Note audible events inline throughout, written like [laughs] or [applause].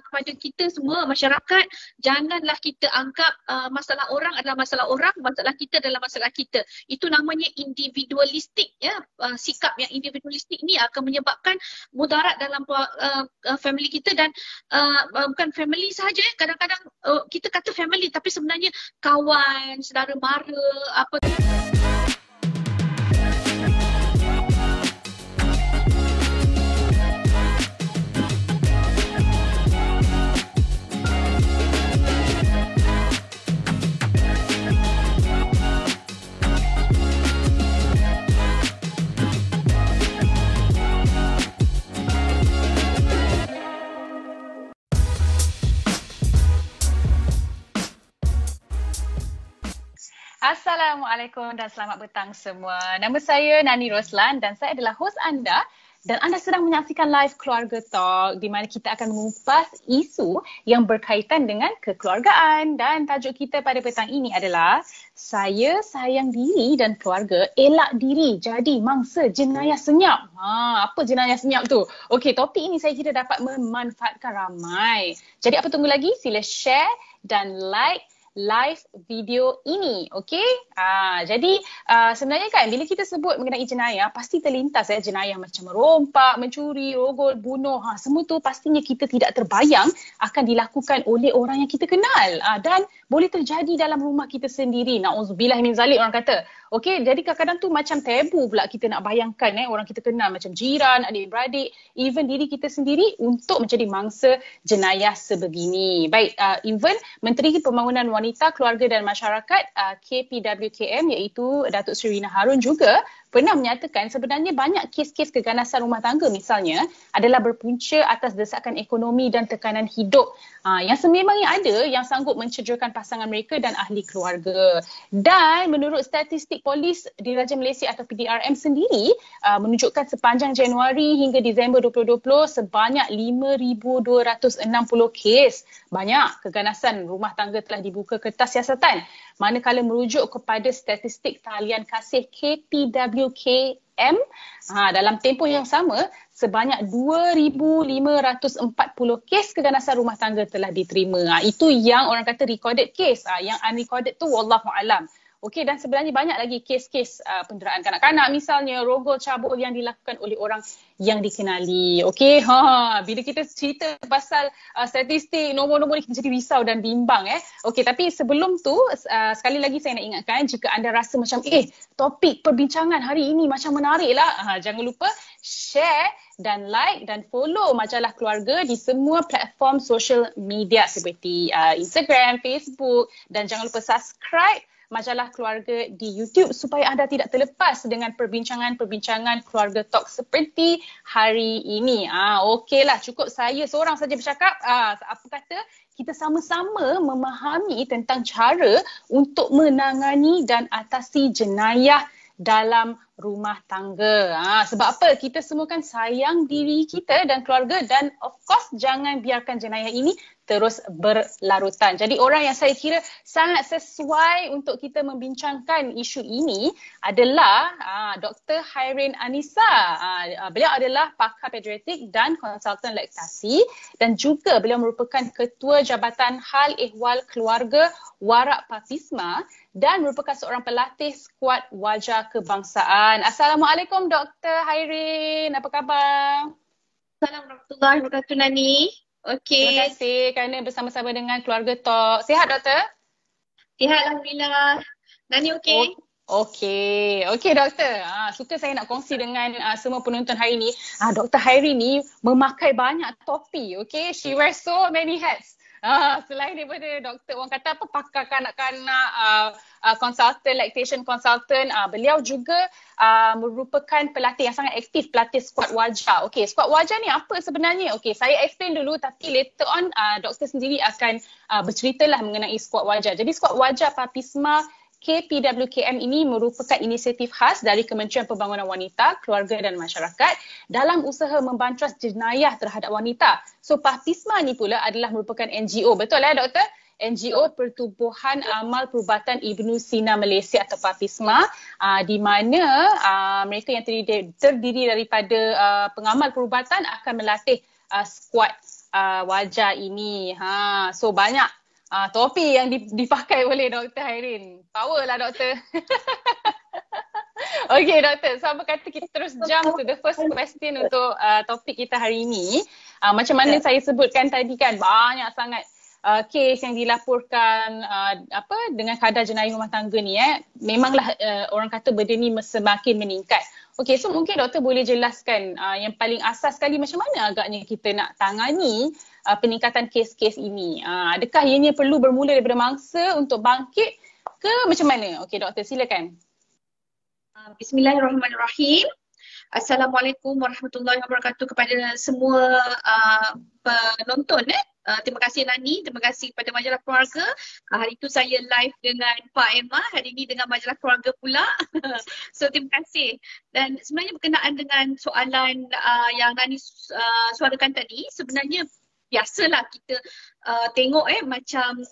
kepada kita semua masyarakat janganlah kita anggap uh, masalah orang adalah masalah orang masalah kita adalah masalah kita. Itu namanya individualistik ya. Uh, sikap yang individualistik ini akan menyebabkan mudarat dalam uh, family kita dan uh, bukan family sahaja kadang-kadang uh, kita kata family tapi sebenarnya kawan saudara mara apa Assalamualaikum dan selamat petang semua. Nama saya Nani Roslan dan saya adalah hos anda dan anda sedang menyaksikan live Keluarga Talk di mana kita akan mengupas isu yang berkaitan dengan kekeluargaan dan tajuk kita pada petang ini adalah saya sayang diri dan keluarga elak diri jadi mangsa jenayah senyap. Ha, apa jenayah senyap tu? Okey, topik ini saya kira dapat memanfaatkan ramai. Jadi apa tunggu lagi? Sila share dan like live video ini. Okey? Ah, jadi uh, sebenarnya kan bila kita sebut mengenai jenayah pasti terlintas ya jenayah macam merompak, mencuri, rogol, bunuh. Ha, semua tu pastinya kita tidak terbayang akan dilakukan oleh orang yang kita kenal. Ah, dan boleh terjadi dalam rumah kita sendiri. Nauzubillah min zalik orang kata. Okey, jadi kadang-kadang tu macam tabu pula kita nak bayangkan eh orang kita kenal macam jiran, adik-beradik, even diri kita sendiri untuk menjadi mangsa jenayah sebegini. Baik, uh, even Menteri Pembangunan Wanita, Keluarga dan Masyarakat uh, KPWKM iaitu Datuk Seri Rina Harun juga pernah menyatakan sebenarnya banyak kes-kes keganasan rumah tangga misalnya adalah berpunca atas desakan ekonomi dan tekanan hidup. Uh, yang sememangnya ada yang sanggup mencederakan pasangan mereka dan ahli keluarga. Dan menurut statistik polis Diraja Malaysia atau PDRM sendiri uh, menunjukkan sepanjang Januari hingga Disember 2020 sebanyak 5,260 kes. Banyak keganasan rumah tangga telah dibuka kertas siasatan manakala merujuk kepada statistik talian kasih KPWKM ha, dalam tempoh yang sama sebanyak 2,540 kes keganasan rumah tangga telah diterima. Ha, itu yang orang kata recorded case. Ha, yang unrecorded tu wallahualam. Okey dan sebenarnya banyak lagi kes-kes uh, penderaan kanak-kanak misalnya rogol cabul yang dilakukan oleh orang yang dikenali. Okey, ha bila kita cerita pasal uh, statistik nombor-nombor ni kita jadi risau dan bimbang eh. Okey, tapi sebelum tu uh, sekali lagi saya nak ingatkan jika anda rasa macam eh topik perbincangan hari ini macam menarik lah, uh, jangan lupa share dan like dan follow majalah keluarga di semua platform social media seperti uh, Instagram, Facebook dan jangan lupa subscribe majalah keluarga di YouTube supaya anda tidak terlepas dengan perbincangan-perbincangan keluarga talk seperti hari ini. Ah, okeylah cukup saya seorang saja bercakap. Ah, apa kata kita sama-sama memahami tentang cara untuk menangani dan atasi jenayah dalam rumah tangga. Ha, sebab apa? Kita semua kan sayang diri kita dan keluarga dan of course jangan biarkan jenayah ini terus berlarutan. Jadi orang yang saya kira sangat sesuai untuk kita membincangkan isu ini adalah uh, Dr. Hairin Anissa. Uh, beliau adalah pakar pediatrik dan konsultan laktasi dan juga beliau merupakan ketua Jabatan Hal Ehwal Keluarga Warak Papisma dan merupakan seorang pelatih skuad wajah kebangsaan. Assalamualaikum Dr. Hairin. Apa khabar? Assalamualaikum warahmatullahi wabarakatuh Nani. Okey. Terima kasih kerana bersama-sama dengan keluarga Talk. Sihat doktor? Sihat Alhamdulillah. Nani okey? Okey. Okey doktor. Ha, suka saya nak kongsi dengan uh, semua penonton hari ini. Ha, doktor Hairi ni memakai banyak topi. Okey. She wears so many hats. Ah, selain daripada doktor orang kata apa pakar kanak-kanak uh, uh, consultant lactation consultant uh, beliau juga uh, merupakan pelatih yang sangat aktif pelatih skuad wajah. Okey, skuad wajah ni apa sebenarnya? Okey, saya explain dulu tapi later on uh, doktor sendiri akan uh, berceritalah mengenai skuad wajah. Jadi skuad wajah Papisma KPWKM ini merupakan inisiatif khas dari Kementerian Pembangunan Wanita, Keluarga dan Masyarakat dalam usaha membantras jenayah terhadap wanita. So Papisma ni pula adalah merupakan NGO. Betul lah doktor? NGO Pertubuhan Amal Perubatan Ibnu Sina Malaysia atau Papisma uh, di mana uh, mereka yang terdiri, terdiri daripada uh, pengamal perubatan akan melatih uh, skuad uh, wajah ini. Ha, so banyak uh, topi yang dipakai oleh Dr. Hairin. Power lah doktor. [laughs] okay doktor, so apa kata kita terus jump to the first question untuk uh, topik kita hari ini. Uh, macam mana yeah. saya sebutkan tadi kan banyak sangat uh, kes yang dilaporkan uh, apa dengan kadar jenayah rumah tangga ni eh. Memanglah uh, orang kata benda ni semakin meningkat. Okay, so mungkin doktor boleh jelaskan uh, yang paling asas sekali macam mana agaknya kita nak tangani uh, peningkatan kes-kes ini. Uh, adakah ianya perlu bermula daripada mangsa untuk bangkit ke macam mana? Okay, doktor silakan. Uh, Bismillahirrahmanirrahim. Assalamualaikum warahmatullahi wabarakatuh kepada semua uh, penonton eh. Uh, terima kasih Nani, terima kasih kepada majalah keluarga. Uh, hari itu saya live dengan Pak Emma, hari ini dengan majalah keluarga pula. [laughs] so terima kasih. Dan sebenarnya berkenaan dengan soalan uh, yang Nani uh, suarakan tadi, sebenarnya biasalah kita uh, tengok eh macam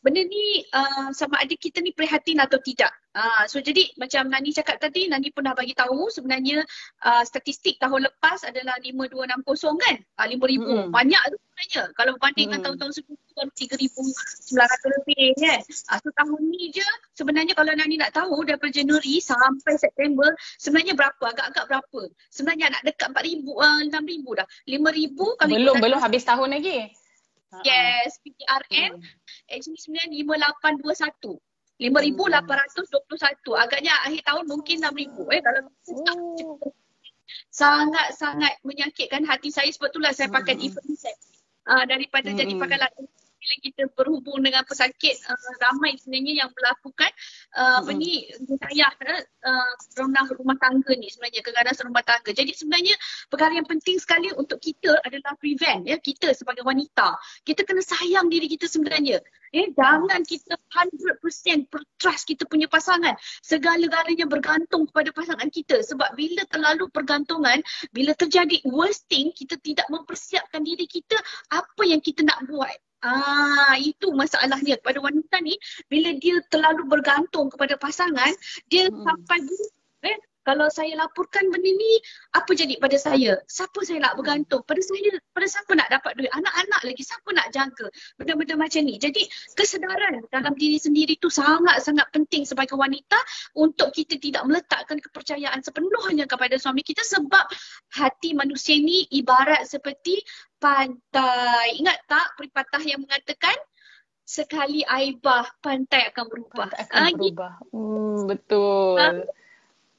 benda ni uh, sama ada kita ni prihatin atau tidak. Uh, so jadi macam Nani cakap tadi, Nani pun dah bagi tahu sebenarnya uh, statistik tahun lepas adalah 5260 kan? Uh, 5000. Mm-hmm. Banyak tu sebenarnya. Kalau berbanding mm-hmm. dengan tahun-tahun sebelum baru 3900 lebih kan. Uh, so tahun ni je sebenarnya kalau Nani nak tahu daripada Januari sampai September sebenarnya berapa? Agak-agak berapa? Sebenarnya nak dekat 4000 uh, 6000 dah. 5000 kalau belum belum habis tahun lagi. Yes, PTRM hmm. actually sebenarnya 5821. 5821. Agaknya akhir tahun mungkin 6000 eh kalau oh. sangat-sangat menyakitkan hati saya sebab itulah saya pakai hmm. event set. Uh, daripada hmm. jadi pakai lagu bila kita berhubung dengan pesakit uh, ramai sebenarnya yang melakukan uh, apa ni saya uh, rumah rumah tangga ni sebenarnya keganasan rumah tangga. Jadi sebenarnya perkara yang penting sekali untuk kita adalah prevent ya kita sebagai wanita. Kita kena sayang diri kita sebenarnya. Eh jangan kita 100% trust kita punya pasangan. Segala-galanya bergantung kepada pasangan kita sebab bila terlalu pergantungan, bila terjadi worst thing kita tidak mempersiapkan diri kita apa yang kita nak buat. Ah, itu masalahnya pada wanita ni bila dia terlalu bergantung kepada pasangan, dia hmm. sampai kalau saya laporkan benda ni apa jadi pada saya? Siapa saya nak bergantung? Pada saya pada siapa nak dapat duit? Anak-anak lagi siapa nak jaga benda-benda macam ni. Jadi kesedaran dalam diri sendiri tu sangat-sangat penting sebagai wanita untuk kita tidak meletakkan kepercayaan sepenuhnya kepada suami kita sebab hati manusia ni ibarat seperti pantai. Ingat tak peripatah yang mengatakan sekali aibah pantai akan berubah. Pantai akan ah, berubah. Hmm, betul. Ha?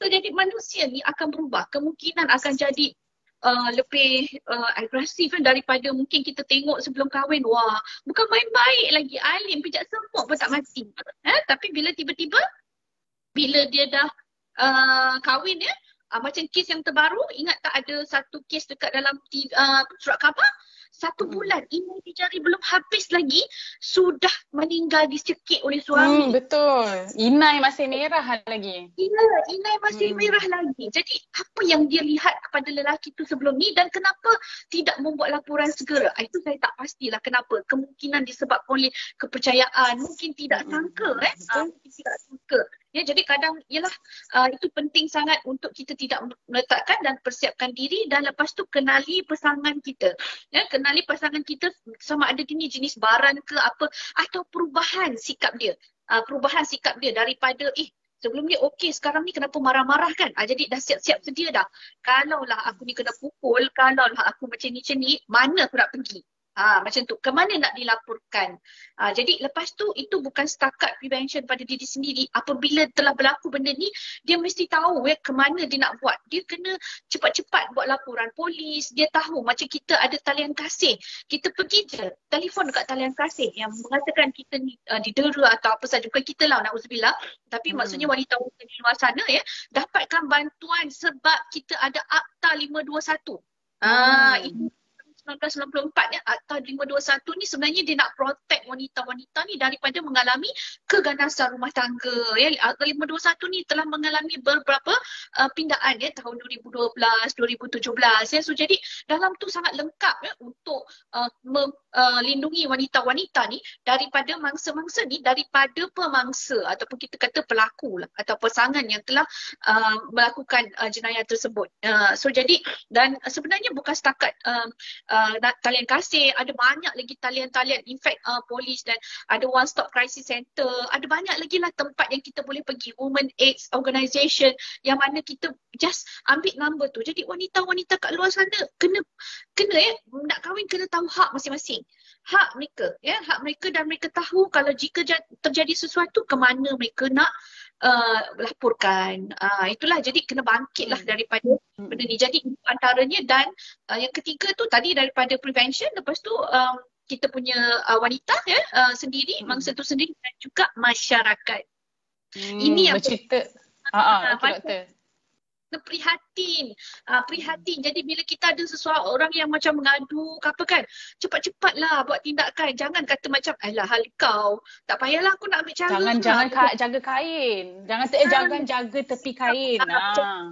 Kita jadi manusia ni akan berubah. Kemungkinan akan jadi uh, lebih uh, agresif kan daripada mungkin kita tengok sebelum kahwin. Wah, bukan main-main lagi. Alim pijak semua pun tak mati. Eh? Tapi bila tiba-tiba, bila dia dah uh, kahwin ya, uh, macam kes yang terbaru, ingat tak ada satu kes dekat dalam uh, surat khabar? Satu bulan inai di jari belum habis lagi sudah meninggal dicekik oleh suami. Hmm, betul. Inai masih merah lagi. Ya, inai masih hmm. merah lagi. Jadi apa yang dia lihat kepada lelaki itu sebelum ni dan kenapa tidak membuat laporan segera? Ah, itu saya tak pastilah kenapa. Kemungkinan disebabkan oleh kepercayaan. Mungkin tidak hmm. sangka eh. Uh, mungkin tidak sangka. Ya, jadi kadang ialah uh, itu penting sangat untuk kita tidak meletakkan dan persiapkan diri dan lepas tu kenali pasangan kita. Ya, kenali pasangan kita sama ada ini jenis baran ke apa atau perubahan sikap dia. Uh, perubahan sikap dia daripada eh sebelum ni okey sekarang ni kenapa marah-marah kan. Uh, jadi dah siap-siap sedia dah. Kalau lah aku ni kena pukul, kalau lah aku macam ni macam ni, mana aku nak pergi? Ha, macam tu. Ke mana nak dilaporkan? Ha, jadi lepas tu itu bukan setakat prevention pada diri sendiri. Apabila telah berlaku benda ni, dia mesti tahu ya ke mana dia nak buat. Dia kena cepat-cepat buat laporan polis. Dia tahu macam kita ada talian kasih. Kita pergi je telefon dekat talian kasih yang mengatakan kita ni uh, didera atau apa saja. Bukan kita lah nak uzubillah. Tapi hmm. maksudnya wanita-wanita di luar sana ya. Dapatkan bantuan sebab kita ada Akta 521. Ah, hmm. itu 1994 ya Akta 521 ni sebenarnya dia nak protect wanita-wanita ni daripada mengalami keganasan rumah tangga ya. Akta 521 ni telah mengalami beberapa uh, pindaan ya tahun 2012 2017 ya. So jadi dalam tu sangat lengkap ya untuk uh, melindungi uh, wanita-wanita ni daripada mangsa-mangsa ni daripada pemangsa ataupun kita kata pelaku lah atau pasangan yang telah uh, melakukan uh, jenayah tersebut. Uh, so jadi dan sebenarnya bukan setakat uh, uh, talian kasih, ada banyak lagi talian-talian in fact uh, polis dan ada one stop crisis center, ada banyak lagi lah tempat yang kita boleh pergi women aids organisation yang mana kita just ambil number tu. Jadi wanita-wanita kat luar sana kena kena eh nak kahwin kena tahu hak masing-masing. Hak mereka ya, hak mereka dan mereka tahu kalau jika terjadi sesuatu ke mana mereka nak uh, laporkan. Uh, itulah jadi kena bangkitlah hmm. daripada hmm. benda ni. Jadi antaranya dan uh, yang ketiga tu tadi daripada prevention lepas tu um, kita punya uh, wanita ya uh, sendiri hmm. mangsa tu sendiri dan juga masyarakat. Hmm, Ini yang bercerita. Ha ah, ah okay, doktor prihatin. Uh, prihatin. Jadi bila kita ada sesuatu orang yang macam mengadu ke apa kan, cepat-cepatlah buat tindakan. Jangan kata macam, alah hal kau. Tak payahlah aku nak ambil cara. Jangan, jangan ka- jaga kain. Jangan, eh, jangan jaga tepi kain. Ha.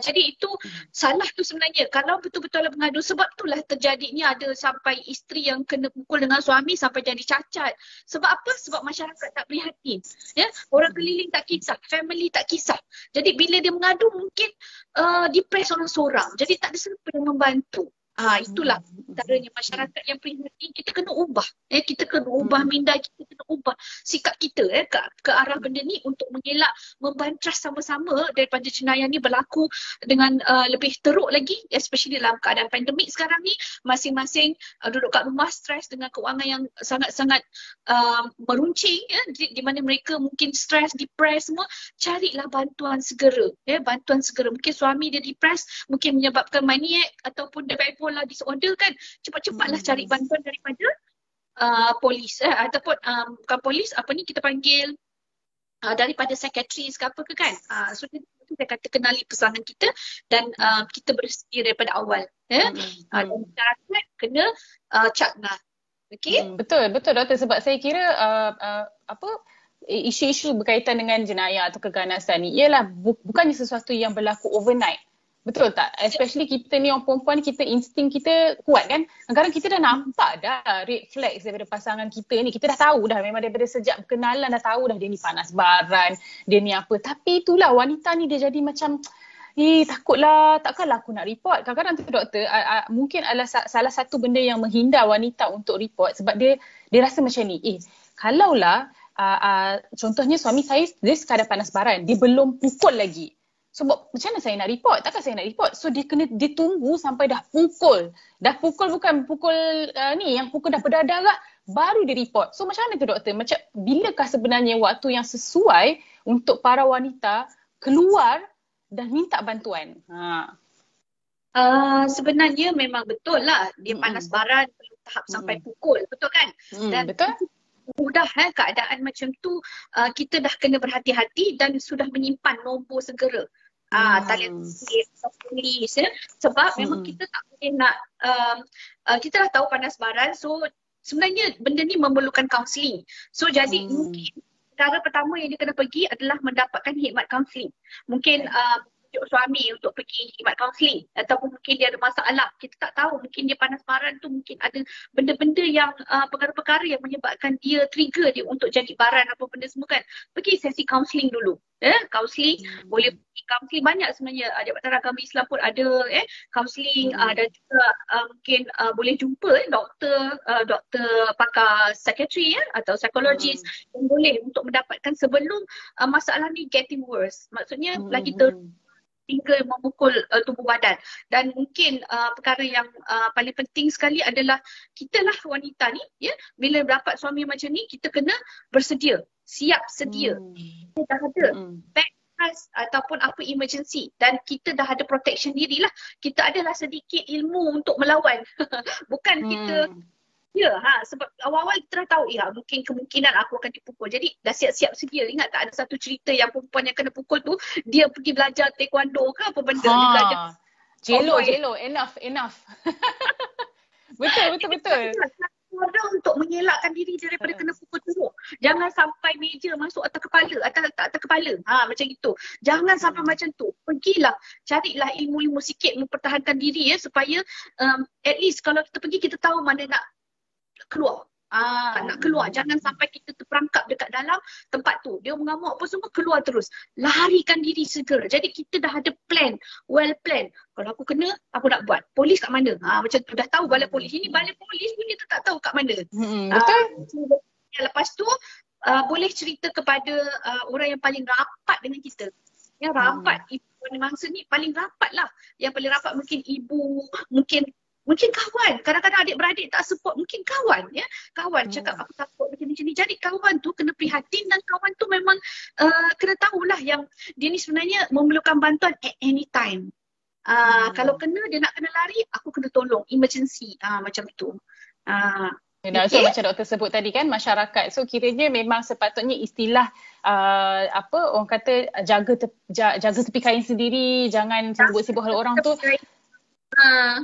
Jadi itu salah tu sebenarnya. Kalau betul-betul ada mengadu sebab itulah terjadinya ada sampai isteri yang kena pukul dengan suami sampai jadi cacat. Sebab apa? Sebab masyarakat tak prihatin. Ya, orang keliling tak kisah, family tak kisah. Jadi bila dia mengadu mungkin uh, depres orang seorang. Jadi tak ada siapa yang membantu. Ah itulah antaranya masyarakat yang prihatin kita kena ubah. Eh kita kena ubah hmm. minda kita kena ubah sikap kita eh ke, ke arah benda ni untuk mengelak membantras sama-sama daripada jenayah ni berlaku dengan uh, lebih teruk lagi especially dalam keadaan pandemik sekarang ni masing-masing uh, duduk kat rumah stres dengan kewangan yang sangat-sangat uh, meruncing ya di, di mana mereka mungkin stres, depres semua carilah bantuan segera ya bantuan segera mungkin suami dia depres mungkin menyebabkan maniak ataupun dia bipolar disorder kan. Cepat-cepatlah hmm. cari bantuan daripada uh, polis eh, ataupun um, bukan polis apa ni kita panggil uh, daripada psychiatrist ke apa ke kan. Uh, so dia saya kata kenali pesanan kita dan uh, kita bersedia daripada awal eh hmm. uh, dan masyarakat kena uh, cakna okey? Hmm, betul betul doktor. Sebab saya kira uh, uh, apa isu-isu berkaitan dengan jenayah atau keganasan ni ialah bu- bukannya sesuatu yang berlaku overnight Betul tak? Especially kita ni orang perempuan, kita insting kita kuat kan? Kadang-kadang kita dah nampak dah red flags daripada pasangan kita ni. Kita dah tahu dah memang daripada sejak kenalan dah tahu dah dia ni panas baran, dia ni apa. Tapi itulah wanita ni dia jadi macam Eh takutlah, takkanlah aku nak report. Kadang-kadang tu doktor, uh, uh, mungkin adalah sa- salah satu benda yang menghindar wanita untuk report sebab dia dia rasa macam ni. Eh, kalaulah uh, uh, contohnya suami saya dia sekadar panas baran, dia belum pukul lagi. Sebab macam mana saya nak report? Takkan saya nak report? So dia kena ditunggu sampai dah pukul. Dah pukul bukan pukul uh, ni yang pukul dah berdarah baru dia report. So macam mana tu doktor? Macam bilakah sebenarnya waktu yang sesuai untuk para wanita keluar dan minta bantuan? Ha. Uh, sebenarnya memang betul lah dia mm-hmm. panas baran belum tahap mm-hmm. sampai pukul. Betul kan? Mm, dan betul mudah eh, keadaan macam tu uh, kita dah kena berhati-hati dan sudah menyimpan nombor segera Ah, hmm. talian polis ya. Sebab hmm. memang kita tak boleh nak um, uh, kita dah tahu panas baran so sebenarnya benda ni memerlukan kaunseling. So jadi hmm. mungkin cara pertama yang dia kena pergi adalah mendapatkan khidmat kaunseling. Mungkin uh, tunjuk suami untuk pergi khidmat kaunseling ataupun mungkin dia ada masalah kita tak tahu mungkin dia panas baran tu mungkin ada benda-benda yang uh, perkara-perkara yang menyebabkan dia trigger dia untuk jadi baran apa benda semua kan pergi sesi kaunseling dulu eh kaunseling hmm. boleh pergi kaunseling banyak sebenarnya uh, Jabatan Agama Islam pun ada eh kaunseling hmm. uh, dan juga uh, mungkin uh, boleh jumpa eh, doktor uh, doktor pakar psikiatri ya atau psikologis hmm. yang boleh untuk mendapatkan sebelum uh, masalah ni getting worse maksudnya hmm. lagi ter hmm hingga memukul uh, tubuh badan. Dan mungkin uh, perkara yang uh, paling penting sekali adalah kita lah wanita ni, ya, bila dapat suami macam ni, kita kena bersedia, siap sedia. Hmm. Kita dah ada hmm. back ataupun apa emergency dan kita dah ada protection diri lah. Kita adalah sedikit ilmu untuk melawan. [laughs] Bukan hmm. kita Ya, ha, sebab awal-awal kita dah tahu, ya mungkin kemungkinan aku akan dipukul. Jadi dah siap-siap sedia. Ingat tak ada satu cerita yang perempuan yang kena pukul tu, dia pergi belajar taekwondo ke apa benda. Ha. Dia belajar. Jelo, oh, jelo. Enough, enough. [laughs] betul, betul, betul. Ada untuk mengelakkan diri daripada kena pukul teruk. Jangan sampai meja masuk atas kepala, atas, atas, atas kepala. Ha, macam itu. Jangan sampai hmm. macam tu. Pergilah, carilah ilmu-ilmu sikit mempertahankan diri ya supaya um, at least kalau kita pergi kita tahu mana nak keluar. Ah, nak keluar. Jangan sampai kita terperangkap dekat dalam tempat tu. Dia mengamuk apa semua, keluar terus. Larikan diri segera. Jadi kita dah ada plan, well plan. Kalau aku kena, apa nak buat? Polis kat mana? Ha, macam tu dah tahu balai polis. Ini balai polis pun dia tak tahu kat mana. Hmm, betul. Uh, lepas tu, uh, boleh cerita kepada uh, orang yang paling rapat dengan kita. Yang rapat, hmm. ibu mangsa ni paling rapat lah. Yang paling rapat mungkin ibu, mungkin Mungkin kawan, kadang-kadang adik-beradik tak support, mungkin kawan ya. Kawan hmm. cakap aku takut macam ni. Jadi kawan tu kena prihatin dan kawan tu memang uh, kena tahulah yang dia ni sebenarnya memerlukan bantuan at any time. Uh, hmm. Kalau kena dia nak kena lari, aku kena tolong. Emergency uh, macam tu. Uh, dan so macam doktor sebut tadi kan masyarakat so kiranya memang sepatutnya istilah uh, apa orang kata jaga te, jaga tepi kain sendiri jangan sibuk-sibuk hal orang tu uh,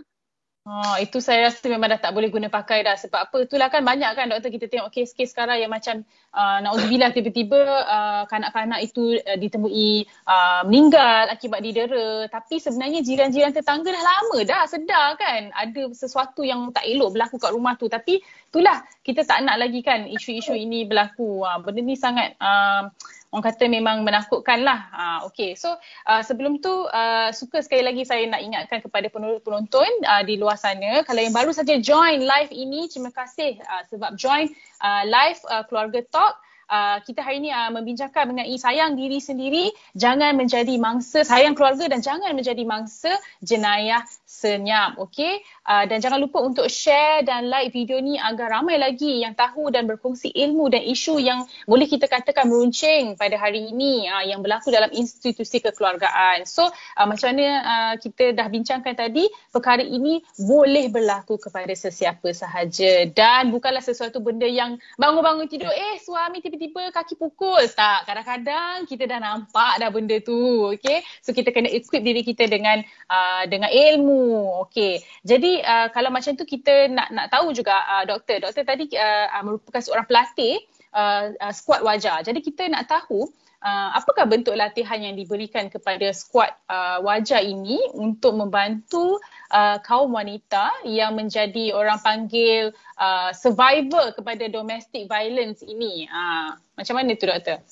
Oh, itu saya rasa memang dah tak boleh guna pakai dah. Sebab apa? Itulah kan banyak kan doktor kita tengok kes-kes sekarang yang macam uh, na'udzubillah tiba-tiba uh, kanak-kanak itu uh, ditemui uh, meninggal akibat didera. Tapi sebenarnya jiran-jiran tetangga dah lama dah sedar kan ada sesuatu yang tak elok berlaku kat rumah tu. Tapi itulah kita tak nak lagi kan isu-isu ini berlaku. Uh, benda ni sangat... Uh, orang kata memang menakutkan lah. Uh, okay, so uh, sebelum tu uh, suka sekali lagi saya nak ingatkan kepada penonton uh, di luar sana. Kalau yang baru saja join live ini, terima kasih uh, sebab join uh, live uh, Keluarga Talk. Uh, kita hari ini uh, membincangkan mengenai sayang diri sendiri, jangan menjadi mangsa sayang keluarga dan jangan menjadi mangsa jenayah senyap. Okay? Uh, dan jangan lupa untuk share dan like video ni agar ramai lagi yang tahu dan berkongsi ilmu dan isu yang boleh kita katakan meruncing pada hari ini uh, yang berlaku dalam institusi kekeluargaan. So uh, macam mana uh, kita dah bincangkan tadi, perkara ini boleh berlaku kepada sesiapa sahaja dan bukanlah sesuatu benda yang bangun-bangun tidur, eh suami tiba-tiba kaki pukul. Tak, kadang-kadang kita dah nampak dah benda tu. Okay? So kita kena equip diri kita dengan uh, dengan ilmu. Okay. Jadi uh, kalau macam tu kita nak nak tahu juga uh, doktor. Doktor tadi uh, uh, merupakan seorang pelatih uh, uh, skuad wajah. Jadi kita nak tahu uh, apakah bentuk latihan yang diberikan kepada skuad uh, wajah ini untuk membantu uh, kaum wanita yang menjadi orang panggil uh, survivor kepada domestic violence ini. Uh, macam mana tu doktor?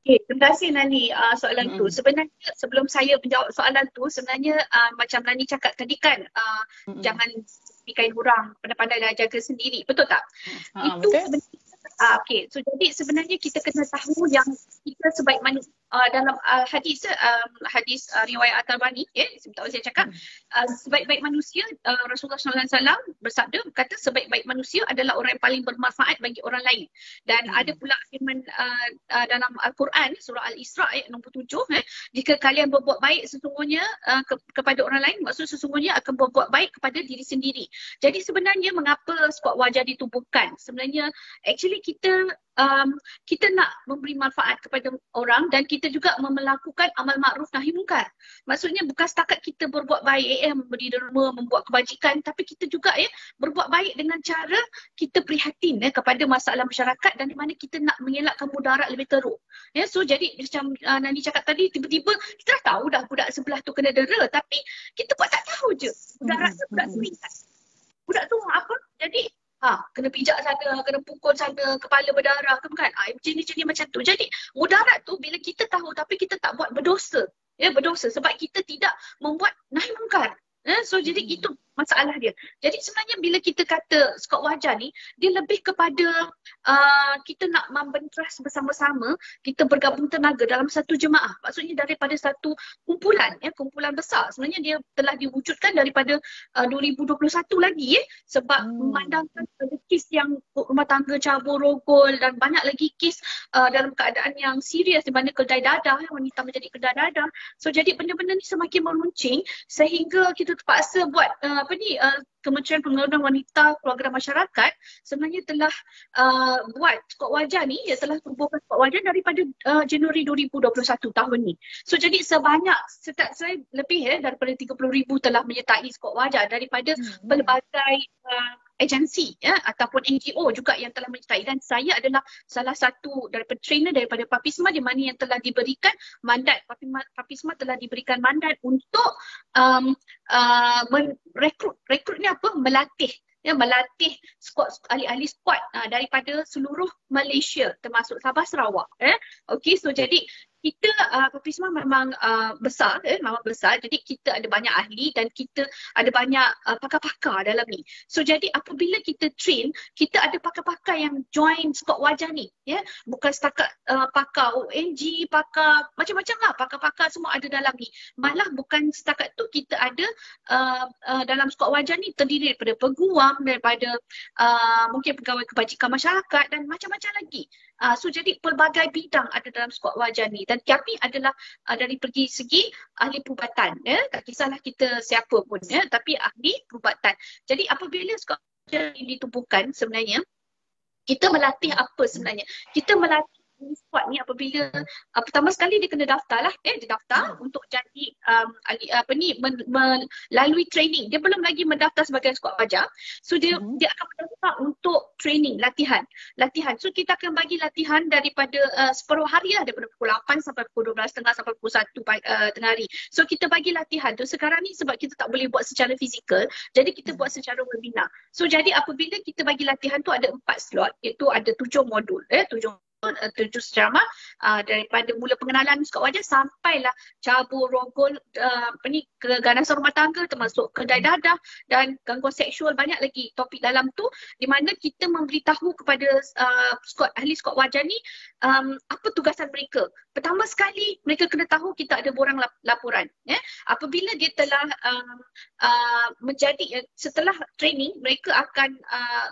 Okay, terima kasih Nani uh, soalan mm-hmm. tu. Sebenarnya sebelum saya menjawab soalan tu, sebenarnya uh, macam Nani cakap tadi kan, uh, mm-hmm. jangan kain hurang, pandai-pandai jaga sendiri. Betul tak? Ha, Itu betul. sebenarnya Uh, okay, so jadi sebenarnya kita kena tahu yang kita sebaik mana uh, dalam uh, hadis um, hadis uh, riwayat At-Tabari, ya, yeah, sebentar saya cakap, uh, sebaik-baik manusia uh, Rasulullah SAW bersabda kata sebaik-baik manusia adalah orang yang paling bermanfaat bagi orang lain. Dan hmm. ada pula firman uh, uh, dalam Al-Quran surah Al-Isra ayat 67, eh, jika kalian berbuat baik sesungguhnya uh, ke- kepada orang lain, maksud sesungguhnya akan berbuat baik kepada diri sendiri. Jadi sebenarnya mengapa spot wajah ditubuhkan? Sebenarnya actually kita um, kita nak memberi manfaat kepada orang dan kita juga melakukan amal makruf nahi mungkar. Maksudnya bukan setakat kita berbuat baik eh memberi derma, membuat kebajikan tapi kita juga ya berbuat baik dengan cara kita prihatin ya kepada masalah masyarakat dan di mana kita nak mengelakkan mudarat lebih teruk. Ya so jadi macam uh, Nani cakap tadi tiba-tiba kita dah tahu dah budak sebelah tu kena dera tapi kita buat tak tahu je. Mudarat tu budak tu ingat. Budak tu apa? Jadi Ha, kena pijak sana, kena pukul sana, kepala berdarah ke bukan? Ha, jenis-jenis macam tu. Jadi mudarat tu bila kita tahu tapi kita tak buat berdosa. Ya, berdosa sebab kita tidak membuat nahi mungkar. Ya, so jadi hmm. itu masalah dia. Jadi sebenarnya bila kita kata skop wajah ni, dia lebih kepada uh, kita nak membentras bersama-sama, kita bergabung tenaga dalam satu jemaah. Maksudnya daripada satu kumpulan, ya, kumpulan besar. Sebenarnya dia telah diwujudkan daripada uh, 2021 lagi ya, sebab hmm. memandangkan ada kes yang rumah tangga cabur rogol dan banyak lagi kes uh, dalam keadaan yang serius di mana kedai dadah, ya, wanita menjadi kedai dadah. So jadi benda-benda ni semakin meruncing sehingga kita terpaksa buat uh, apa ni uh, Kementerian Pembangunan Wanita Keluarga Masyarakat sebenarnya telah uh, buat skop wajah ni ia telah tubuhkan skop wajah daripada uh, Januari 2021 tahun ni. So jadi sebanyak setak saya lebih ya daripada 30,000 telah menyertai skop wajah daripada hmm. pelbagai uh, agensi ya ataupun NGO juga yang telah menyertai dan saya adalah salah satu daripada trainer daripada Papisma di mana yang telah diberikan mandat Papisma, Papisma telah diberikan mandat untuk um, uh, merekrut rekrut ni apa? Melatih. Ya melatih squad ahli-ahli squad uh, daripada seluruh Malaysia termasuk Sabah Sarawak. Eh okey so jadi kita uh, Papisma memang uh, besar eh, memang besar. Jadi kita ada banyak ahli dan kita ada banyak uh, pakar-pakar dalam ni. So jadi apabila kita train kita ada pakar-pakar yang join squad wajah ni ya. Yeah? bukan setakat uh, pakar ONG pakar macam-macam lah. Pakar-pakar semua ada dalam ni. Malah bukan setakat tu kita ada uh, uh, dalam squad wajah ni terdiri daripada peguam daripada uh, mungkin pegawai kebajikan masyarakat dan macam-macam lagi uh, so jadi pelbagai bidang ada dalam squad wajah ni. Dan kami adalah uh, dari pergi segi ahli perubatan ya. Tak kisahlah kita siapa pun ya tapi ahli perubatan. Jadi apabila sekolah ini ditubuhkan sebenarnya kita melatih apa sebenarnya? Kita melatih squad ni apabila uh, pertama sekali dia kena daftar lah eh dia daftar hmm. untuk jadi um, apa ni melalui training. Dia belum lagi mendaftar sebagai squad pajak. So dia hmm. dia akan mendaftar untuk training latihan. Latihan. So kita akan bagi latihan daripada uh, separuh hari lah daripada pukul 8 sampai pukul 12 tengah sampai pukul 1 uh, tengah hari. So kita bagi latihan tu. Sekarang ni sebab kita tak boleh buat secara fizikal jadi kita hmm. buat secara webinar. So jadi apabila kita bagi latihan tu ada empat slot iaitu ada tujuh modul eh tujuh uh, tujuh ceramah uh, daripada mula pengenalan sukat wajah sampailah cabur rogol uh, apa ni keganasan rumah tangga termasuk kedai dadah dan gangguan seksual banyak lagi. Topik dalam tu di mana kita memberitahu kepada uh, skot ahli skot wajah ni um, apa tugasan mereka. Pertama sekali mereka kena tahu kita ada borang laporan ya. Apabila dia telah um, uh, menjadi uh, setelah training mereka akan uh,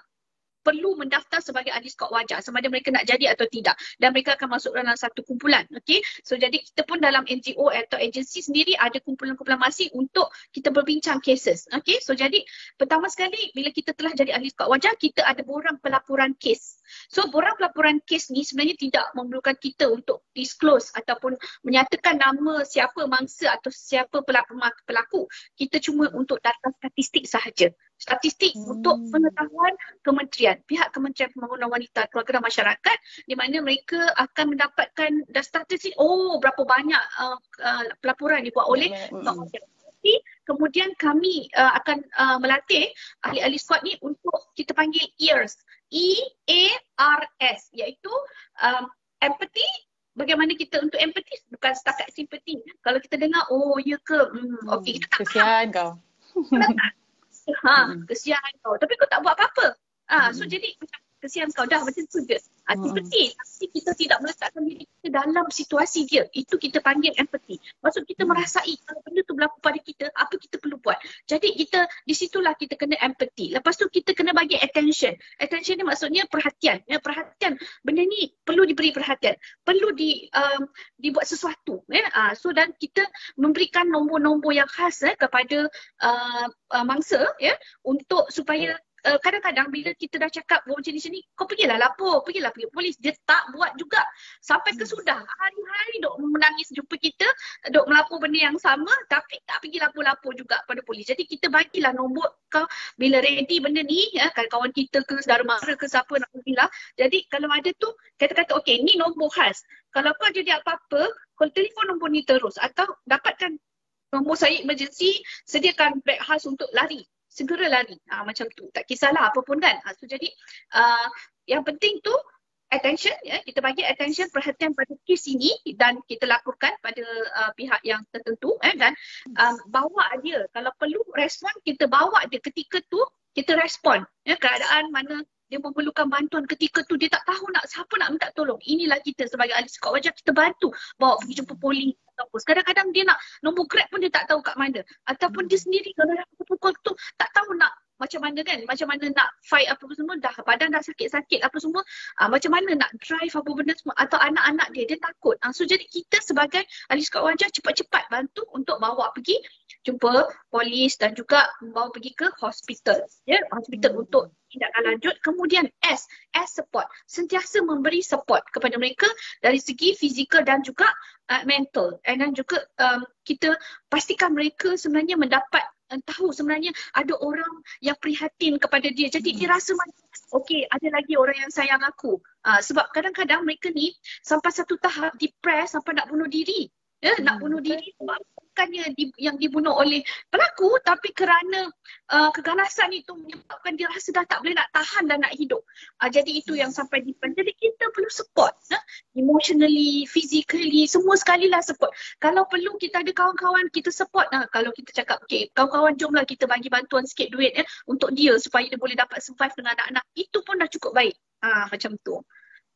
perlu mendaftar sebagai ahli skot wajah sama ada mereka nak jadi atau tidak. Dan mereka akan masuk dalam satu kumpulan okey so jadi kita pun dalam NGO atau agensi sendiri ada kumpulan-kumpulan masih untuk kita berbincang cases okey so jadi pertama sekali bila kita telah jadi ahli skot wajah kita ada borang pelaporan kes. So borang pelaporan kes ni sebenarnya tidak memerlukan kita untuk disclose ataupun menyatakan nama siapa mangsa atau siapa pelaku. Kita cuma untuk data statistik sahaja statistik hmm. untuk pengetahuan kementerian. Pihak Kementerian Pembangunan Wanita Keluarga dan Masyarakat di mana mereka akan mendapatkan dan statistik oh berapa banyak uh, uh, pelaporan dibuat oleh hmm. kemudian kami uh, akan uh, melatih ahli-ahli squad ni untuk kita panggil EARS E A R S iaitu um, empathy. Bagaimana kita untuk empathy? Bukan setakat simpati kalau kita dengar oh ya ke? Hmm, okey. Kita tak kesian kau ha hmm. kesian kau tapi kau tak buat apa-apa ah so hmm. jadi macam kesian kau dah macam tu je ha, hmm. empathy tapi kita tidak meletakkan diri kita dalam situasi dia. Itu kita panggil empathy. Maksud kita hmm. merasai kalau benda tu berlaku pada kita apa kita perlu buat. Jadi kita di situlah kita kena empathy. Lepas tu kita kena bagi attention. Attention ni maksudnya perhatian. Ya perhatian. Benda ni perlu diberi perhatian. Perlu di um, dibuat sesuatu. Ya uh, so dan kita memberikan nombor-nombor yang khas eh, kepada uh, uh, mangsa ya untuk supaya uh, kadang-kadang bila kita dah cakap oh, macam ni macam ni kau pergilah lapor pergilah pergi polis. Dia tak buat juga. Sampai ke hmm. sudah. Hari-hari dok menangis jumpa kita dok melapor benda yang sama tapi tak pergi lapor-lapor juga pada polis. Jadi kita bagilah nombor kau bila ready benda ni ya kawan kita ke saudara mara ke siapa nak pergilah jadi kalau ada tu kata-kata okey ni nombor khas. Kalau kau jadi apa-apa kau telefon nombor ni terus atau dapatkan nombor saya emergency sediakan beg khas untuk lari segera lari. Ha, macam tu. Tak kisahlah apa pun kan. Ha, so jadi uh, yang penting tu attention ya kita bagi attention perhatian pada kes ini dan kita laporkan pada uh, pihak yang tertentu eh dan um, bawa dia kalau perlu respon kita bawa dia ketika tu kita respon ya keadaan mana dia memerlukan bantuan. Ketika tu dia tak tahu nak siapa nak minta tolong. Inilah kita sebagai ahli sekat wajah kita bantu. Bawa pergi jumpa polis ataupun. Kadang-kadang dia nak nombor grab pun dia tak tahu kat mana. Ataupun dia sendiri kalau dah pukul tu tak tahu nak macam mana kan? Macam mana nak fight apa semua dah badan dah sakit-sakit apa semua uh, macam mana nak drive apa benda semua atau anak-anak dia dia takut. Uh, so jadi kita sebagai ahli sekat wajah cepat-cepat bantu untuk bawa pergi jumpa polis dan juga bawa pergi ke hospital. Ya yeah? hospital hmm. untuk tindakan lanjut kemudian S S support sentiasa memberi support kepada mereka dari segi fizikal dan juga uh, mental and then juga um, kita pastikan mereka sebenarnya mendapat uh, tahu sebenarnya ada orang yang prihatin kepada dia. Jadi hmm. dia rasa macam okey ada lagi orang yang sayang aku. Uh, sebab kadang-kadang mereka ni sampai satu tahap depres sampai nak bunuh diri. Ya, hmm. nak bunuh diri sebab bukannya di, yang dibunuh oleh pelaku tapi kerana uh, keganasan itu menyebabkan dia rasa dah tak boleh nak tahan dan nak hidup. Uh, jadi itu yang sampai di Jadi kita perlu support. Uh, emotionally, physically, semua sekali lah support. Kalau perlu kita ada kawan-kawan, kita support. Uh, kalau kita cakap, okay, kawan-kawan jomlah kita bagi bantuan sikit duit ya, untuk dia supaya dia boleh dapat survive dengan anak-anak. Itu pun dah cukup baik. Uh, macam tu.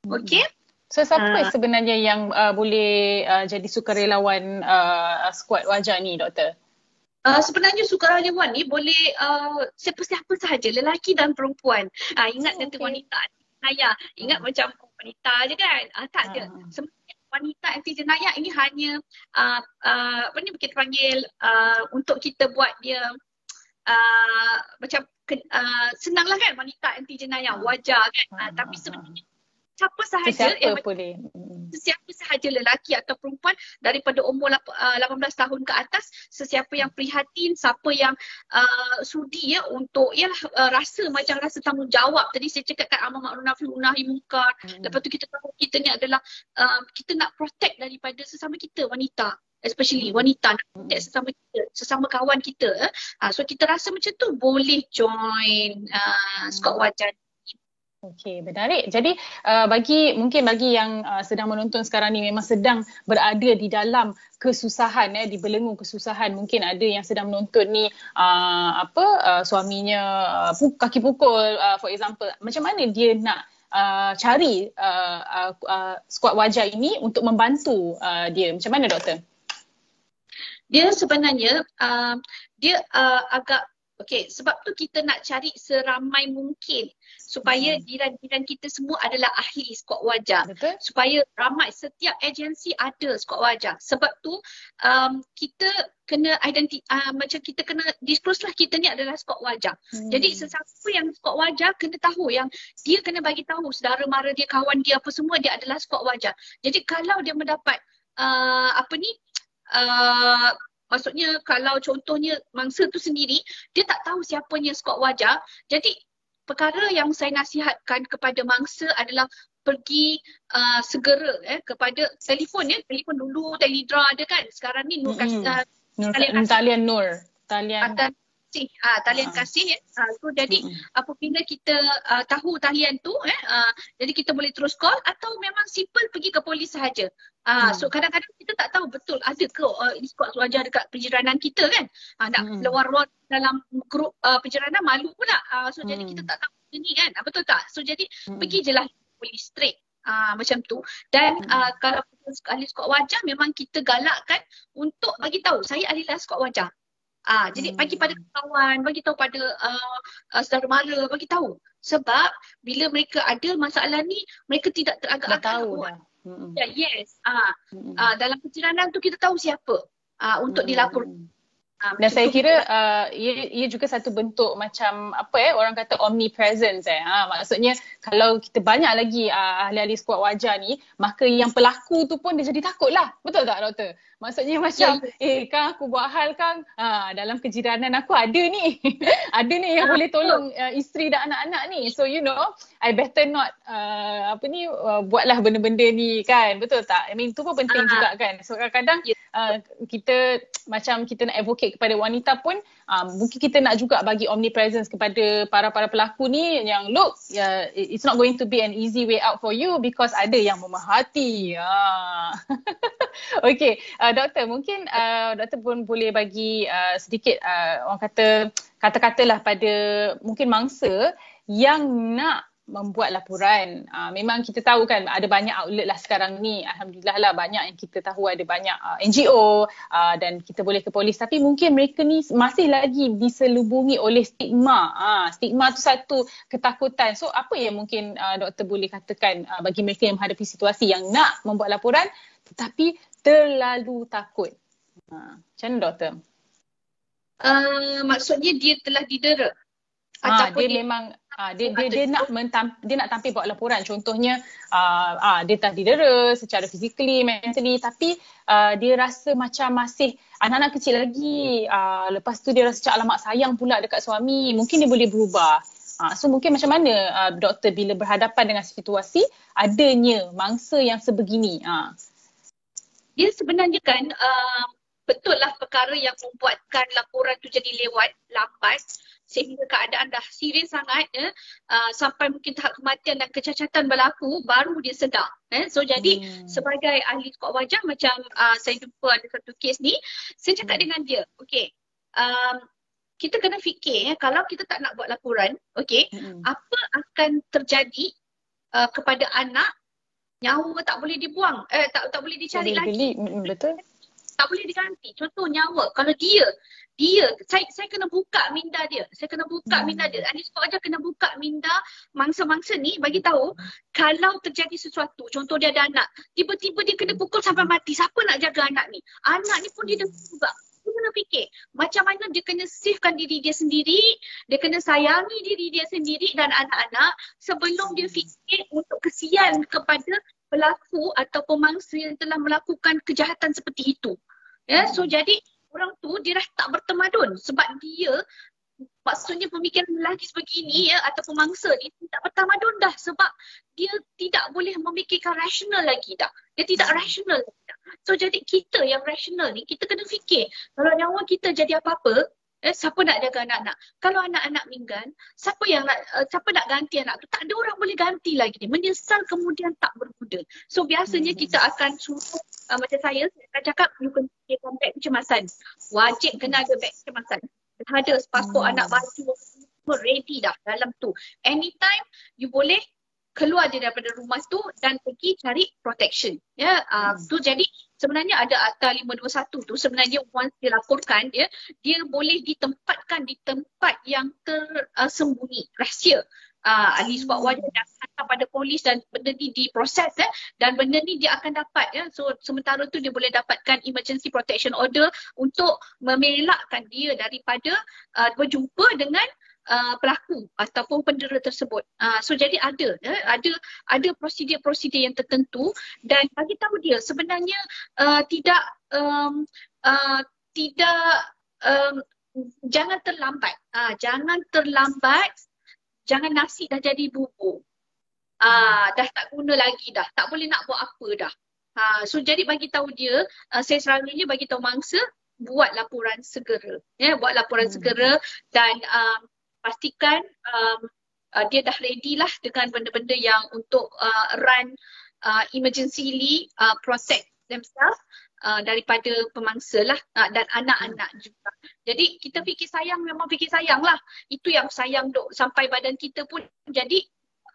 Okay? Hmm. So siapa uh, sebenarnya yang uh, boleh uh, jadi sukarelawan uh, squad wajah ni doktor? Uh, sebenarnya sukarelawan ni boleh uh, siapa-siapa sahaja, lelaki dan perempuan. Uh, ingat oh, okay. wanita saya ingat uh. macam wanita je kan? Uh, tak uh. je. Sebenarnya wanita anti jenayah ini hanya uh, uh, apa ni kita panggil uh, untuk kita buat dia uh, macam uh, senanglah kan wanita anti jenayah wajar kan uh, uh, tapi sebenarnya siapa sahaja siapa yang boleh. Sesiapa sahaja lelaki atau perempuan daripada umur 18 uh, tahun ke atas sesiapa yang prihatin siapa yang uh, sudi ya untuk ialah uh, rasa macam rasa tanggungjawab. Tadi saya cakap kat amar makruf nahi munkar. Hmm. lepas tu kita tahu kita ni adalah uh, kita nak protect daripada sesama kita wanita. Especially wanita nak protect sesama kita sesama kawan kita uh, so kita rasa macam tu boleh join uh, squad wajan Okey, menarik. Jadi uh, bagi mungkin bagi yang uh, sedang menonton sekarang ni memang sedang berada di dalam kesusahan eh dibelenggu kesusahan. Mungkin ada yang sedang menonton ni uh, apa uh, suaminya uh, kaki pukul uh, for example. Macam mana dia nak uh, cari uh, uh, uh, skuad wajah ini untuk membantu uh, dia? Macam mana doktor? Dia sebenarnya uh, dia uh, agak Okey, sebab tu kita nak cari seramai mungkin supaya hmm. jiran-jiran kita semua adalah ahli skuad wajah. Betul. Supaya ramai setiap agensi ada skuad wajah. Sebab tu um, kita kena identiti uh, macam kita kena disclose lah kita ni adalah skuad wajah. Hmm. Jadi sesiapa yang skuad wajah kena tahu yang dia kena bagi tahu saudara mara dia, kawan dia apa semua dia adalah skuad wajah. Jadi kalau dia mendapat uh, apa ni uh, Maksudnya kalau contohnya mangsa tu sendiri, dia tak tahu siapanya skop wajah. Jadi perkara yang saya nasihatkan kepada mangsa adalah pergi uh, segera eh, kepada telefon ya. Telefon dulu, telidra ada kan. Sekarang ni Nur, mm-hmm. uh, Nur talian, talian Nur. Talian. Atas, kasih. Ha, talian uh kasih. Ya. Ha, so jadi mm-hmm. apabila kita uh, tahu talian tu, eh, uh, jadi kita boleh terus call atau memang simple pergi ke polis sahaja. Uh, mm. So kadang-kadang kita tak tahu betul ada ke uh, squad wajar dekat penjiranan kita kan. Uh, nak mm. luar-luar dalam grup uh, penjiranan malu pula. Uh, so mm. jadi kita tak tahu ni kan. Uh, betul tak? So jadi mm. pergi je lah polis straight. Uh, macam tu dan hmm. uh, kalau ahli skuad wajah memang kita galakkan untuk bagi tahu saya ahli skuad wajah Ah, jadi hmm. bagi pada kawan, bagi tahu pada uh, uh, saudara mara, bagi tahu. Sebab bila mereka ada masalah ni, mereka tidak teragak-agak tahu. Hmm. Ya, yes. Ah, hmm. ah, dalam penjelanan tu kita tahu siapa ah, untuk hmm. dilaporkan. Ah, Dan saya kira uh, ia, ia juga satu bentuk macam apa eh orang kata omnipresence eh. Ha, maksudnya kalau kita banyak lagi uh, ahli-ahli skuad wajah ni maka yang pelaku tu pun dia jadi takut lah. Betul tak doktor? Maksudnya macam ya. eh kan aku buat hal kan ha, dalam kejiranan aku ada ni. [laughs] ada ni yang ha, boleh tolong uh, isteri dan anak-anak ni. So you know I better not uh, apa ni uh, buatlah benda-benda ni kan. Betul tak? I mean tu pun penting ha. juga kan. So kadang-kadang ya. uh, kita macam kita nak advocate kepada wanita pun uh, mungkin kita nak juga bagi omnipresence kepada para-para pelaku ni yang look uh, it's not going to be an easy way out for you because ada yang memerhati. Uh. [laughs] okay, uh, doktor mungkin uh, doktor pun boleh bagi uh, sedikit uh, orang kata kata-katalah pada mungkin mangsa yang nak membuat laporan. Uh, memang kita tahu kan ada banyak outlet lah sekarang ni. Alhamdulillah lah banyak yang kita tahu ada banyak uh, NGO uh, dan kita boleh ke polis. Tapi mungkin mereka ni masih lagi diselubungi oleh stigma. Uh, stigma tu satu ketakutan. So apa yang mungkin uh, doktor boleh katakan uh, bagi mereka yang menghadapi situasi yang nak membuat laporan tetapi terlalu takut. Uh, macam mana doktor? Uh, maksudnya dia telah didera. Ha, dia, dia memang Ha, dia, dia, dia, nak mentam, dia nak tampil buat laporan. Contohnya uh, uh, dia tak didera secara physically, mentally tapi uh, dia rasa macam masih anak-anak kecil lagi. Uh, lepas tu dia rasa cak alamak sayang pula dekat suami. Mungkin dia boleh berubah. Uh, so mungkin macam mana uh, doktor bila berhadapan dengan situasi adanya mangsa yang sebegini? Uh. Dia sebenarnya kan uh, betul lah perkara yang membuatkan laporan tu jadi lewat, lambat sehingga keadaan dah serius sangat ya, uh, sampai mungkin tahap kematian dan kecacatan berlaku baru dia sedar. Eh. So jadi hmm. sebagai ahli skuad wajah macam uh, saya jumpa ada satu kes ni, saya cakap hmm. dengan dia, okay, um, kita kena fikir ya, kalau kita tak nak buat laporan, okay, hmm. apa akan terjadi uh, kepada anak nyawa tak boleh dibuang, eh, tak tak boleh dicari boleh lagi. Beli. Betul tak boleh diganti. Contoh nyawa. Kalau dia, dia, saya, saya kena buka minda dia. Saya kena buka hmm. minda dia. Anis sebab aja kena buka minda mangsa-mangsa ni bagi tahu kalau terjadi sesuatu. Contoh dia ada anak. Tiba-tiba dia kena pukul sampai mati. Siapa nak jaga anak ni? Anak ni pun dia dah juga. Dia kena fikir macam mana dia kena savekan diri dia sendiri. Dia kena sayangi diri dia sendiri dan anak-anak sebelum dia fikir untuk kesian kepada pelaku atau pemangsa yang telah melakukan kejahatan seperti itu. Ya, so jadi orang tu dia dah tak bertemadun sebab dia maksudnya pemikiran lelaki sebegini ya atau pemangsa ni tak bertamadun dah sebab dia tidak boleh memikirkan rasional lagi dah. Dia tidak hmm. rasional lagi dah. So jadi kita yang rasional ni kita kena fikir kalau nyawa kita jadi apa-apa Eh, siapa nak jaga anak-anak? Kalau anak-anak meninggal, siapa yang nak uh, siapa nak ganti anak tu? Tak ada orang boleh ganti lagi dia. Menyesal kemudian tak berguna. So biasanya hmm. kita akan suruh uh, macam saya, saya akan cakap you kena fikirkan beg kecemasan. Wajib kena ada beg kecemasan. Ada pasport hmm. anak baju semua ready dah dalam tu. Anytime you boleh keluar dia daripada rumah tu dan pergi cari protection. Ya, uh, hmm. tu jadi sebenarnya ada akta 521 tu sebenarnya once dilaporkan dia dia boleh ditempatkan di tempat yang tersembunyi, uh, rahsia. Uh, ahli sebab hmm. wajah dan hantar pada polis dan benda ni diproses eh, dan benda ni dia akan dapat ya. So sementara tu dia boleh dapatkan emergency protection order untuk memelakkan dia daripada uh, berjumpa dengan uh, pelaku ataupun pendera tersebut. Uh, so jadi ada eh, ada ada prosedur-prosedur yang tertentu dan bagi tahu dia sebenarnya uh, tidak um, uh, tidak um, jangan terlambat. Uh, jangan terlambat. Jangan nasi dah jadi bubur. Uh, dah tak guna lagi dah. Tak boleh nak buat apa dah. Uh, so jadi bagi tahu dia, uh, saya selalunya bagi tahu mangsa buat laporan segera. Ya, yeah, buat laporan hmm. segera dan um, pastikan um, uh, dia dah ready lah dengan benda-benda yang untuk uh, run uh, emergency uh, protect themselves uh, daripada pemangsa lah uh, dan anak-anak juga. Jadi kita fikir sayang memang fikir sayang lah. Itu yang sayang dok sampai badan kita pun jadi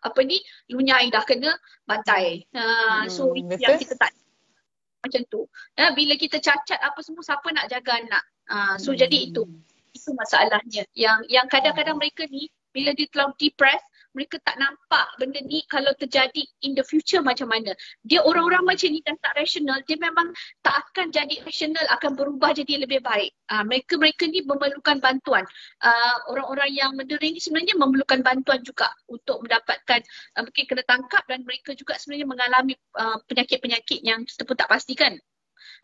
apa ni lunyai dah kena bantai. Uh, so hmm, itu yang kita tak macam tu. Uh, bila kita cacat apa semua siapa nak jaga anak. Uh, so hmm. jadi itu itu masalahnya yang yang kadang-kadang mereka ni bila dia terlalu depressed mereka tak nampak benda ni kalau terjadi in the future macam mana. Dia orang-orang macam ni dan tak rasional, dia memang tak akan jadi rasional, akan berubah jadi lebih baik. Uh, mereka-mereka ni memerlukan bantuan. Uh, orang-orang yang mendering ni sebenarnya memerlukan bantuan juga untuk mendapatkan, uh, mungkin kena tangkap dan mereka juga sebenarnya mengalami uh, penyakit-penyakit yang kita pun tak pastikan.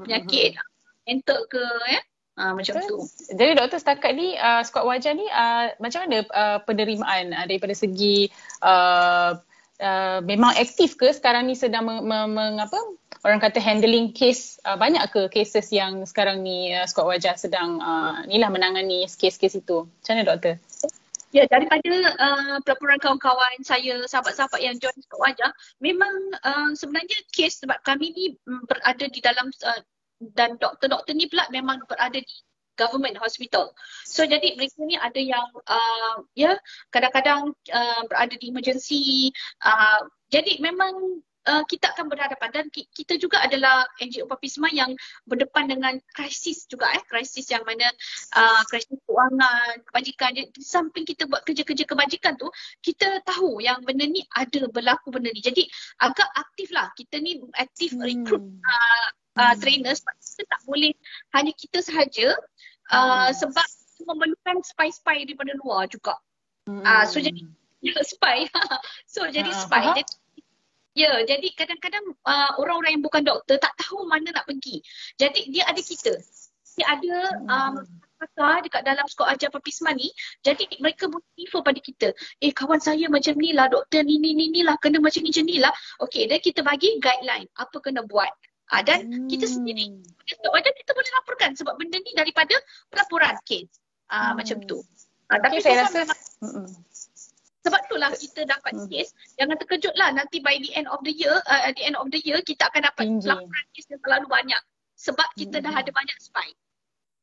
Penyakit uh-huh. mental ke, ya. Eh? Uh, macam tu. Jadi doktor setakat ni uh, skuad wajah ni uh, macam mana uh, penerimaan uh, daripada segi uh, uh, memang aktif ke sekarang ni sedang meng, meng, apa orang kata handling case uh, banyak ke cases yang sekarang ni uh, skuad wajah sedang uh, ni lah menangani kes-kes itu. Macam mana doktor? Ya, daripada uh, pelaporan kawan-kawan saya, sahabat-sahabat yang join skuad wajah, memang uh, sebenarnya kes sebab kami ni mm, berada di dalam uh, dan doktor-doktor ni pula memang berada di government hospital. So jadi mereka ni ada yang uh, ya kadang-kadang uh, berada di emergency. Uh, jadi memang uh, kita akan berhadapan dan kita juga adalah NGO Papisma yang berdepan dengan krisis juga eh krisis yang mana uh, krisis kewangan, kebajikan di samping kita buat kerja-kerja kebajikan tu kita tahu yang benda ni ada berlaku benda ni. Jadi agak aktif lah kita ni aktif hmm. recruit uh, uh, trainers kita tak boleh hanya kita sahaja uh, sebab memerlukan spy-spy daripada luar juga. Hmm. Uh, so jadi [laughs] spy. so jadi uh, spy. Uh-huh. Jadi, ya, jadi kadang-kadang uh, orang-orang yang bukan doktor tak tahu mana nak pergi. Jadi dia ada kita. Dia ada um, pakar dekat dalam skop ajar papisma ni. Jadi mereka boleh refer pada kita. Eh kawan saya macam ni lah doktor ni ni ni ni lah. Kena macam ni macam ni lah. Okay dan kita bagi guideline. Apa kena buat Uh, dan hmm. kita sendiri wajah kita boleh laporkan sebab benda ni daripada pelaporan kes. Uh, hmm. Macam tu. Uh, tapi okay, saya rasa memang, sebab itulah kita dapat hmm. kes. Jangan terkejut lah nanti by the end of the year, uh, at the end of the year kita akan dapat Tinggi. laporan kes yang terlalu banyak. Sebab kita hmm. dah ada banyak spike.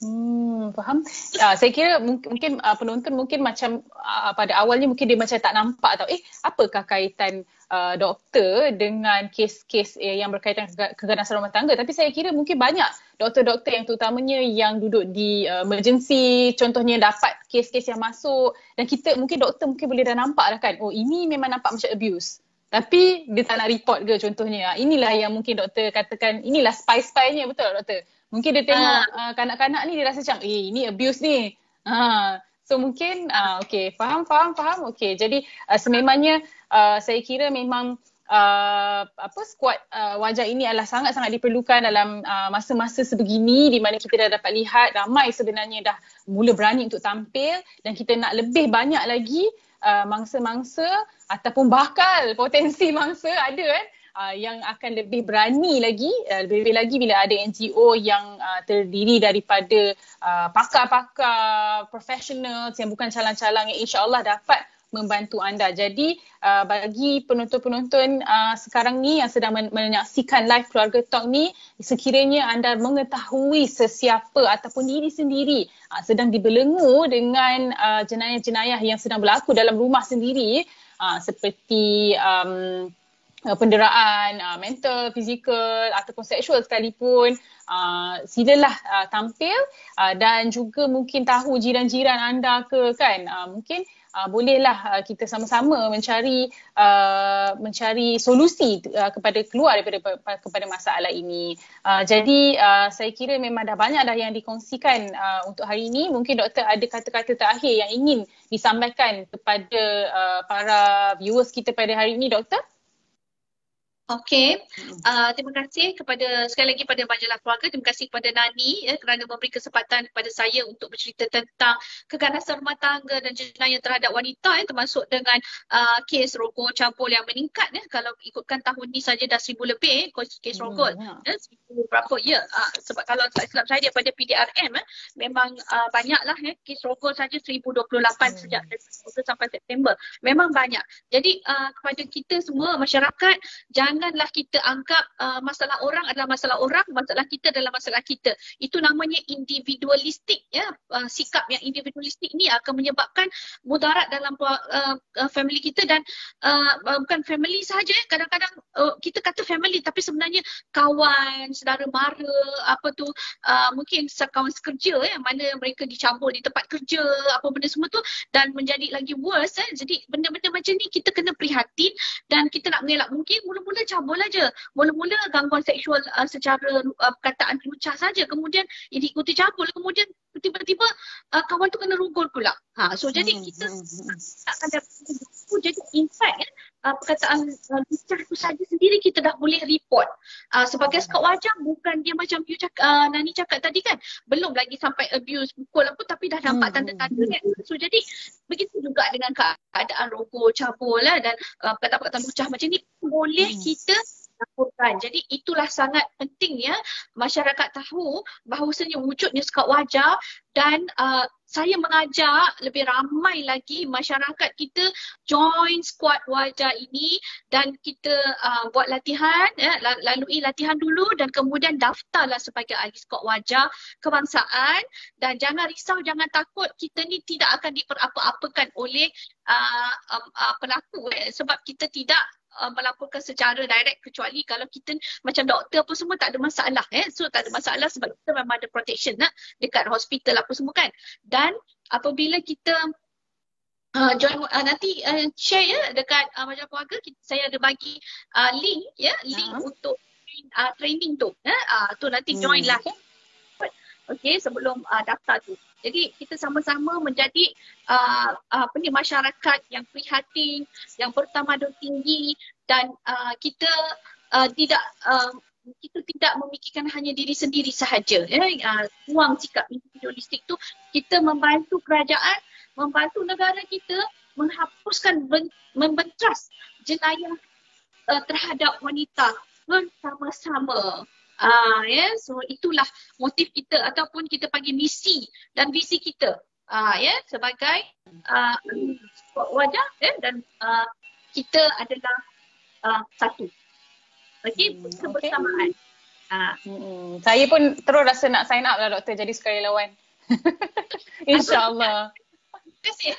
Hmm, faham. Uh, saya kira mungkin, mungkin uh, penonton mungkin macam uh, pada awalnya mungkin dia macam tak nampak atau eh apakah kaitan uh, doktor dengan kes-kes eh, yang berkaitan keganasan rumah tangga. Tapi saya kira mungkin banyak doktor-doktor yang terutamanya yang duduk di uh, emergency contohnya dapat kes-kes yang masuk dan kita mungkin doktor mungkin boleh dah nampak lah kan oh ini memang nampak macam abuse. Tapi dia tak nak report ke contohnya. Inilah yang mungkin doktor katakan inilah spy-spynya betul doktor? Mungkin dia tengok uh. Uh, kanak-kanak ni dia rasa macam eh ini abuse ni. Ha. So mungkin uh, okay faham faham faham okay jadi uh, sememangnya uh, saya kira memang uh, apa squad uh, wajah ini adalah sangat-sangat diperlukan dalam uh, masa-masa sebegini di mana kita dah dapat lihat ramai sebenarnya dah mula berani untuk tampil dan kita nak lebih banyak lagi uh, mangsa-mangsa ataupun bakal [laughs] potensi mangsa ada kan uh, yang akan lebih berani lagi uh, lebih-lebih lagi bila ada NGO yang uh, terdiri daripada uh, pakar-pakar profesional yang bukan calang-calang yang insya-Allah dapat membantu anda. Jadi uh, bagi penonton-penonton uh, sekarang ni yang sedang men- menyaksikan live keluarga talk ni sekiranya anda mengetahui sesiapa ataupun diri sendiri uh, sedang dibelenggu dengan uh, jenayah-jenayah yang sedang berlaku dalam rumah sendiri uh, seperti um, uh, penderaan uh, mental, fizikal ataupun seksual sekalipun uh, silalah uh, tampil uh, dan juga mungkin tahu jiran-jiran anda ke kan uh, mungkin uh, bolehlah uh, kita sama-sama mencari uh, mencari solusi uh, kepada keluar daripada kepada masalah ini. Uh, jadi uh, saya kira memang dah banyak dah yang dikongsikan uh, untuk hari ini. Mungkin doktor ada kata-kata terakhir yang ingin disampaikan kepada uh, para viewers kita pada hari ini doktor? Okey, uh, terima kasih kepada sekali lagi pada majalah keluarga, terima kasih kepada Nani ya, kerana memberi kesempatan kepada saya untuk bercerita tentang keganasan rumah tangga dan jenayah terhadap wanita ya, termasuk dengan uh, kes rogol campur yang meningkat ya. Kalau ikutkan tahun ni saja dah seribu lebih kes, kes rogol, hmm, ya. ya, seribu berapa ya. Uh, sebab kalau tak silap saya daripada PDRM ya, memang uh, banyaklah ya, kes rogol saja 1028 hmm. sejak Ogos sampai September. Memang banyak. Jadi uh, kepada kita semua masyarakat jangan janganlah kita anggap uh, masalah orang adalah masalah orang, masalah kita adalah masalah kita. Itu namanya individualistik ya. Uh, sikap yang individualistik ni akan menyebabkan mudarat dalam uh, uh, family kita dan uh, uh, bukan family sahaja ya. Kadang-kadang uh, kita kata family tapi sebenarnya kawan, saudara mara, apa tu uh, mungkin kawan sekerja ya mana mereka dicampur di tempat kerja, apa benda semua tu dan menjadi lagi worse ya. Jadi benda-benda macam ni kita kena prihatin dan kita nak mengelak mungkin mula-mula cabul aja. Mula-mula gangguan seksual uh, secara uh, perkataan lucah saja. Kemudian ini ikuti cabul. Kemudian tiba-tiba uh, kawan tu kena rugul pula. Ha, so jadi hmm, kita hmm, hmm. akan dapat jadi in fact ya, uh, perkataan uh, lucah tu saja sendiri kita dah boleh report. Uh, sebagai sekat wajah bukan dia macam you cakap, uh, Nani cakap tadi kan. Belum lagi sampai abuse pukul apa tapi dah nampak tanda-tanda kan. So jadi begitu juga dengan keadaan rogol, cabul lah, dan uh, perkataan-perkataan lucah macam ni boleh kita laporkan. Jadi itulah sangat penting ya masyarakat tahu bahawasanya wujudnya sekat wajah dan uh, saya mengajak lebih ramai lagi masyarakat kita join squad wajah ini dan kita uh, buat latihan ya, lalui latihan dulu dan kemudian daftarlah sebagai ahli squad wajah kebangsaan dan jangan risau jangan takut kita ni tidak akan diperapa-apakan oleh uh, uh, pelaku eh, sebab kita tidak uh, melaporkan secara direct kecuali kalau kita macam doktor apa semua tak ada masalah eh so tak ada masalah sebab kita memang ada protection nak dekat hospital apa semua kan dan apabila kita Uh, join uh, nanti uh, share ya dekat uh, majalah keluarga kita, saya ada bagi uh, link ya link uh-huh. untuk uh, training tu ya uh, tu nanti join hmm. lah okey sebelum uh, daftar tu jadi kita sama-sama menjadi uh, apa ni masyarakat yang prihatin, yang bertamadun tinggi dan uh, kita uh, tidak uh, kita tidak memikirkan hanya diri sendiri sahaja. Ya, uh, ruang sikap individualistik tu kita membantu kerajaan, membantu negara kita menghapuskan ben- membentras jenayah uh, terhadap wanita bersama-sama. Uh, ya, yeah. so itulah motif kita ataupun kita panggil misi dan visi kita. Uh, ya, yeah, sebagai uh, wajah ya, yeah, dan uh, kita adalah uh, satu. Okey, hmm, kebersamaan. Okay. Uh. Hmm, saya pun terus rasa nak sign up lah doktor jadi sukarelawan. [laughs] InsyaAllah. Terima kasih.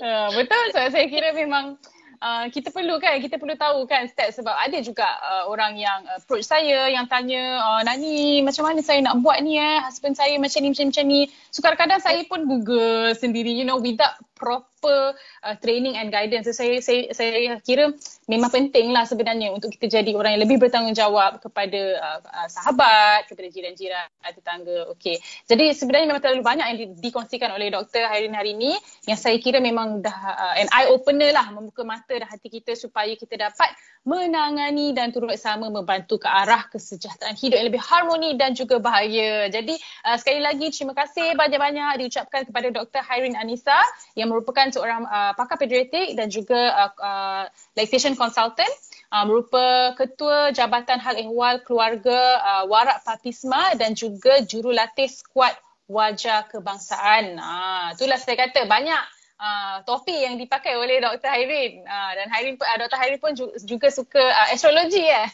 uh, betul, so, saya kira memang Uh, kita perlu kan kita perlu tahu kan step sebab ada juga uh, orang yang approach saya yang tanya oh, Nani macam mana saya nak buat ni eh? Husband saya macam ni macam ni. So kadang-kadang saya pun google sendiri you know without proper uh, training and guidance. So, saya, saya saya kira memang pentinglah sebenarnya untuk kita jadi orang yang lebih bertanggungjawab kepada uh, uh, sahabat, kepada jiran-jiran, tetangga. Okey. Jadi sebenarnya memang terlalu banyak yang di, dikongsikan oleh Dr. Hairin hari ini yang saya kira memang dah uh, an eye opener lah membuka mata dan hati kita supaya kita dapat menangani dan turut sama membantu ke arah kesejahteraan hidup yang lebih harmoni dan juga bahagia. Jadi uh, sekali lagi terima kasih banyak-banyak diucapkan kepada Dr. Hairin Anissa yang merupakan seorang uh, pakar pediatrik dan juga uh, uh, lactation consultant. Uh, merupakan ketua Jabatan Hal Ehwal Keluarga uh, Warak Papisma dan juga jurulatih skuad wajah kebangsaan. Ah, itulah saya kata banyak uh, topi yang dipakai oleh Dr. Hairin. Uh, dan Hairin uh, Dr. Hairin pun juga suka uh, astrologi ya. Eh?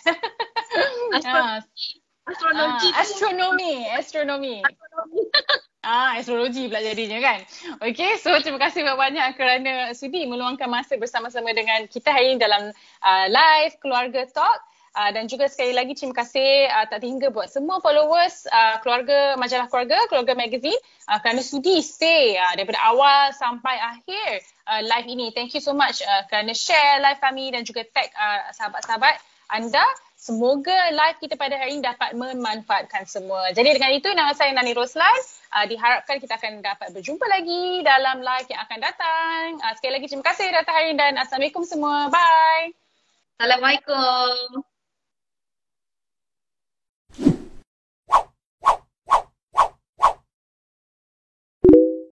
[laughs] Astrologi. Uh, astronomi. Astronomi. Astronomi. Ah, astrologi pula jadinya kan. Okay, so terima kasih banyak-banyak kerana sudi meluangkan masa bersama-sama dengan kita hari ini dalam uh, live Keluarga Talk. Uh, dan juga sekali lagi terima kasih uh, tak terhingga buat semua followers uh, keluarga majalah keluarga, keluarga magazine uh, kerana sudi stay uh, daripada awal sampai akhir uh, live ini. Thank you so much uh, kerana share live kami dan juga tag uh, sahabat-sahabat anda. Semoga live kita pada hari ini dapat memanfaatkan semua. Jadi dengan itu nama saya Nani Roslan. Uh, diharapkan kita akan dapat berjumpa lagi dalam live yang akan datang. Uh, sekali lagi terima kasih datang hari ini dan Assalamualaikum semua. Bye. Assalamualaikum.